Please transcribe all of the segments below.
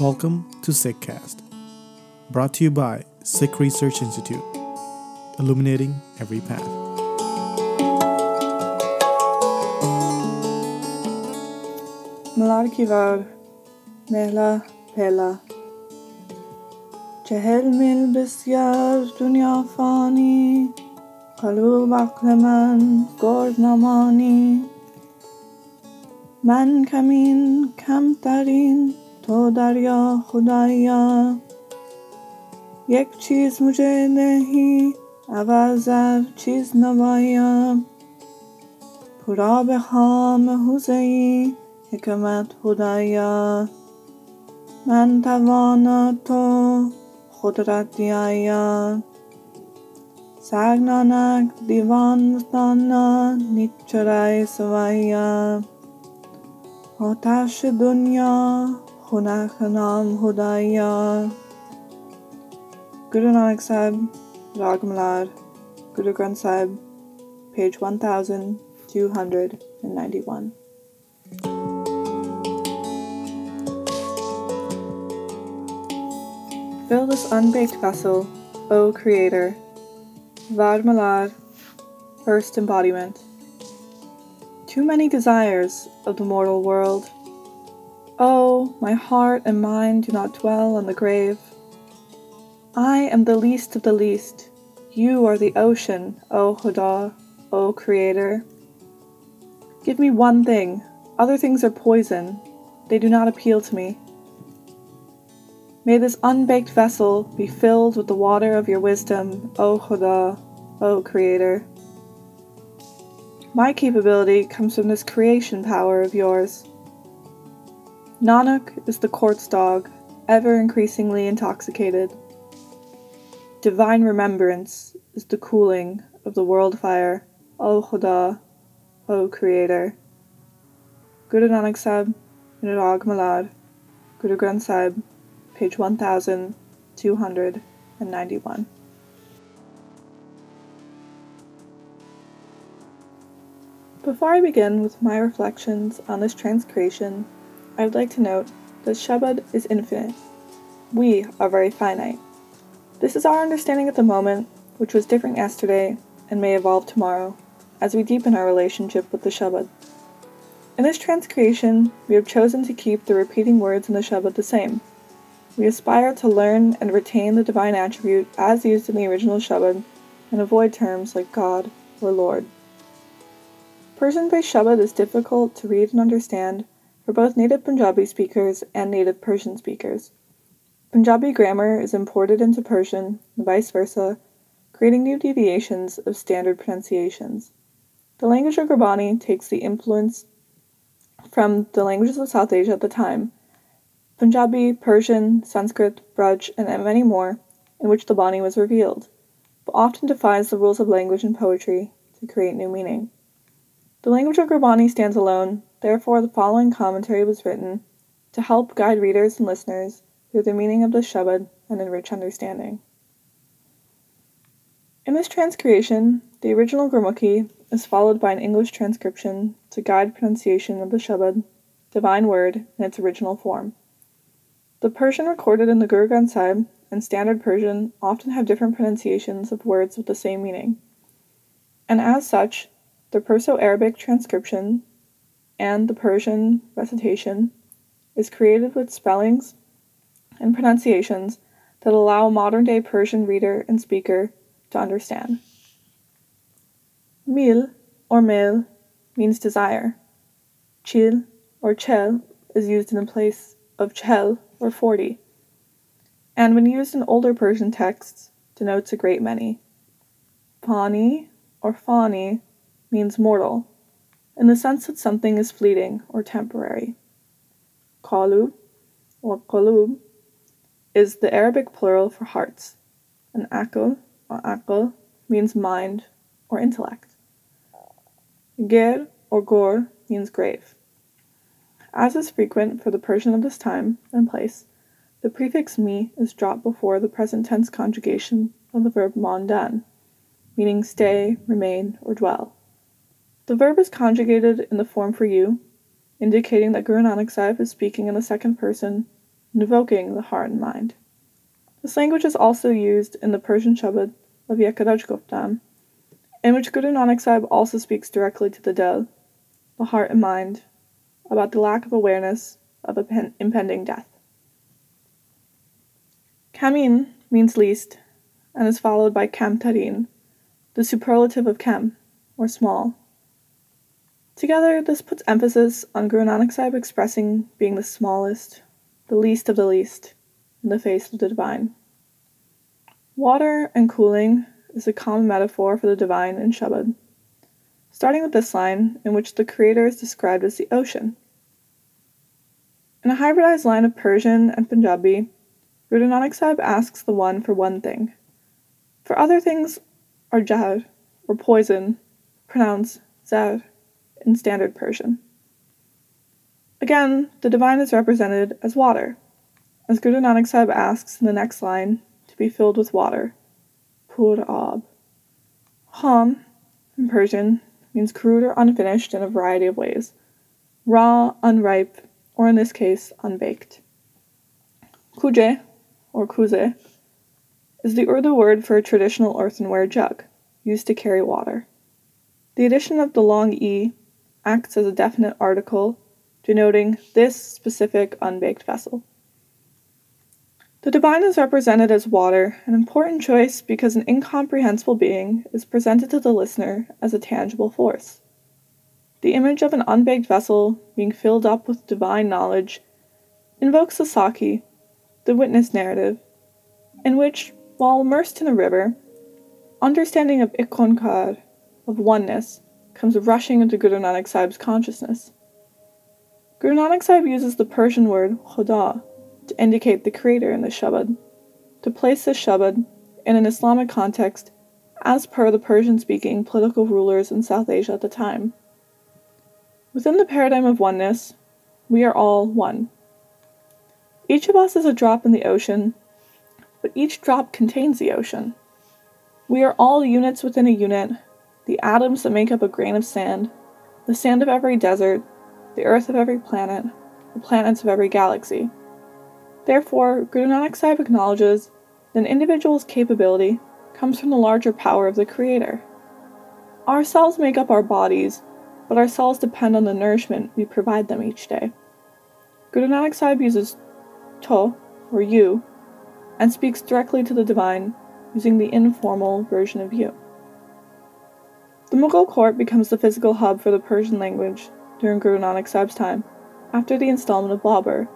Welcome to SikhCast, brought to you by Sikh Research Institute, illuminating every path. Malarkivar Mehla Pela چهل میل بسیار دنیا فانی قلوب عقل من گرد نمانی من کمین کمترین تو دریا خدایا. یک چیز مجھے نہیں عوض هر چیز نمایم پورا به خام حوزهی حکمت خدایا. من توانا تو قدرت دیایا. سگنانک دیوان مستانا نیت چرای سوایا آتش دنیا Hona Khanam Hodaya. Guru Nanak Sahib Rag Malad Guru Granth Sahib page 1291 Fill this unbaked vessel, O Creator, Vadmalad, first embodiment. Too many desires of the mortal world. Oh, my heart and mind do not dwell on the grave. I am the least of the least. You are the ocean, O Huda, O Creator. Give me one thing. Other things are poison. They do not appeal to me. May this unbaked vessel be filled with the water of your wisdom, O Huda, O Creator. My capability comes from this creation power of yours. Nanak is the court's dog, ever increasingly intoxicated. Divine remembrance is the cooling of the world fire, O Khuda, O Creator. Guru Nanak Sahib, Nirag Malad, Guru Granth Sahib, page 1291. Before I begin with my reflections on this transcreation, I would like to note that Shabad is infinite. We are very finite. This is our understanding at the moment, which was different yesterday and may evolve tomorrow, as we deepen our relationship with the Shabad. In this transcreation, we have chosen to keep the repeating words in the Shabad the same. We aspire to learn and retain the divine attribute as used in the original Shabad and avoid terms like God or Lord. Persian based Shabad is difficult to read and understand for both native Punjabi speakers and native Persian speakers. Punjabi grammar is imported into Persian and vice versa, creating new deviations of standard pronunciations. The language of Gurbani takes the influence from the languages of South Asia at the time Punjabi, Persian, Sanskrit, Braj, and many more, in which the Bani was revealed, but often defies the rules of language and poetry to create new meaning. The language of Gurbani stands alone, therefore, the following commentary was written to help guide readers and listeners through the meaning of the Shabad and enrich understanding. In this transcreation, the original Gurmukhi is followed by an English transcription to guide pronunciation of the Shabad, divine word, in its original form. The Persian recorded in the Guru Granth Sahib and Standard Persian often have different pronunciations of words with the same meaning. And as such, the Perso-Arabic transcription and the Persian recitation is created with spellings and pronunciations that allow a modern-day Persian reader and speaker to understand. Mil or mil means desire. Chil or chel is used in the place of chel or 40, and when used in older Persian texts denotes a great many. Fani or fani means mortal, in the sense that something is fleeting or temporary. Qalub or qulub is the Arabic plural for hearts, and akal or akal means mind or intellect. Ger or gor means grave. As is frequent for the Persian of this time and place, the prefix mi is dropped before the present tense conjugation of the verb mondan, meaning stay, remain, or dwell. The verb is conjugated in the form for you, indicating that Guru Nanak Sahib is speaking in the second person invoking the heart and mind. This language is also used in the Persian Shabad of Yak Arj Guftam, in which Guru Nanak Sahib also speaks directly to the Dil, the heart and mind, about the lack of awareness of impending death. Kamin means least and is followed by kamtarin, the superlative of kam, or small. Together, this puts emphasis on Guru Nanak Sahib expressing being the smallest, the least of the least, in the face of the divine. Water and cooling is a common metaphor for the divine in Shabad, starting with this line in which the Creator is described as the ocean. In a hybridized line of Persian and Punjabi, Guru Nanak Sahib asks the one for one thing. For other things are jahar, or poison, pronounced zar in Standard Persian. Again, the divine is represented as water, as Guru Nanak Sahib asks in the next line to be filled with water, pur ab. Ham, in Persian, means crude or unfinished in a variety of ways raw, unripe, or in this case, unbaked. Kuje, or kuze, is the Urdu word for a traditional earthenware jug used to carry water. The addition of the long e acts as a definite article denoting this specific unbaked vessel. The divine is represented as water, an important choice because an incomprehensible being is presented to the listener as a tangible force. The image of an unbaked vessel being filled up with divine knowledge invokes the Sakhi, the witness narrative, in which, while immersed in a river, understanding of ikonkar, of oneness, comes rushing into Guru Nanak Sahib's consciousness. Guru Nanak Sahib uses the Persian word Khuda to indicate the creator in the Shabad, to place this Shabad in an Islamic context as per the Persian speaking political rulers in South Asia at the time. Within the paradigm of oneness, we are all one. Each of us is a drop in the ocean, but each drop contains the ocean. We are all units within a unit, the atoms that make up a grain of sand, the sand of every desert, the earth of every planet, the planets of every galaxy. Therefore, Guru Nanak Sahib acknowledges that an individual's capability comes from the larger power of the Creator. Our cells make up our bodies, but our cells depend on the nourishment we provide them each day. Guru Nanak Sahib uses to, or you, and speaks directly to the divine using the informal version of you. The Mughal court becomes the physical hub for the Persian language during Guru Nanak Sahib's time, after the installment of Babur,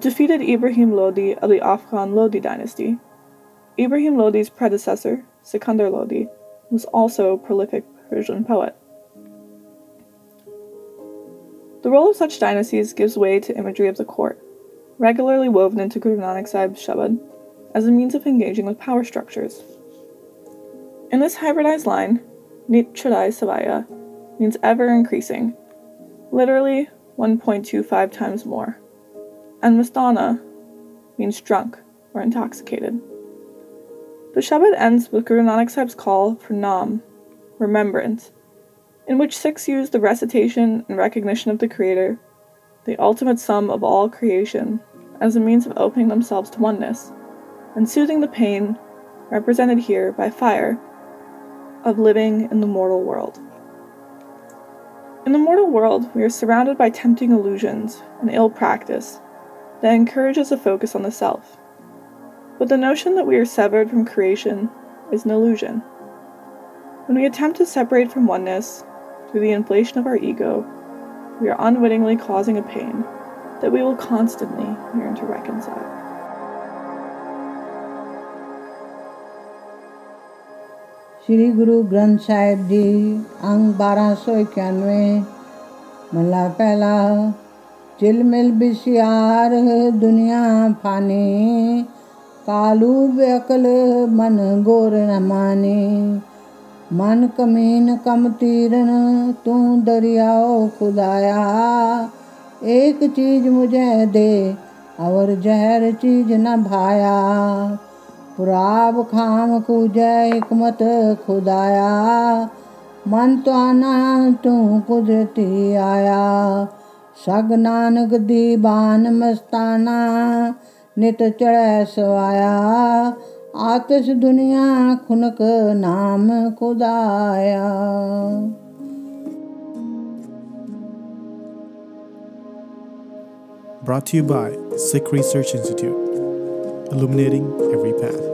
defeated Ibrahim Lodi of the Afghan Lodi dynasty. Ibrahim Lodi's predecessor, Sikandar Lodi, was also a prolific Persian poet. The role of such dynasties gives way to imagery of the court, regularly woven into Guru Nanak Sahib's Shabad as a means of engaging with power structures. In this hybridized line, Nit Chadai Savaya means ever increasing, literally 1.25 times more and Mastana means drunk or intoxicated. The Shabad ends with Guru Nanak Sahib's call for Nam, remembrance, in which Sikhs use the recitation and recognition of the Creator, the ultimate sum of all creation, as a means of opening themselves to oneness, and soothing the pain, represented here by fire, of living in the mortal world. In the mortal world, we are surrounded by tempting illusions and ill practice that encourages a focus on the self. But the notion that we are severed from creation is an illusion. When we attempt to separate from oneness through the inflation of our ego, we are unwittingly causing a pain that we will constantly yearn to reconcile. Shri Guru Granth Sahib जी, अंग बारह सौ इक्यानवे। मल्ला पहला चिलमिल बिसियार, दुनिया फाने। कालू बेकल मन गोर न माने। मन कमीन कम तीरन, तू दरियाओ खुदाया। एक चीज़ मुझे दे और जहर चीज़ न भाया। पुराब खाम कुजय हिकमत खुदाया। मन तो आना तू कुदरती आया। सग नानक दीबान मस्ताना नित चढ़ै सवाया। आतिश दुनिया खुनक नाम खुदाया। Brought to you by Sikh Research Institute, illuminating every path.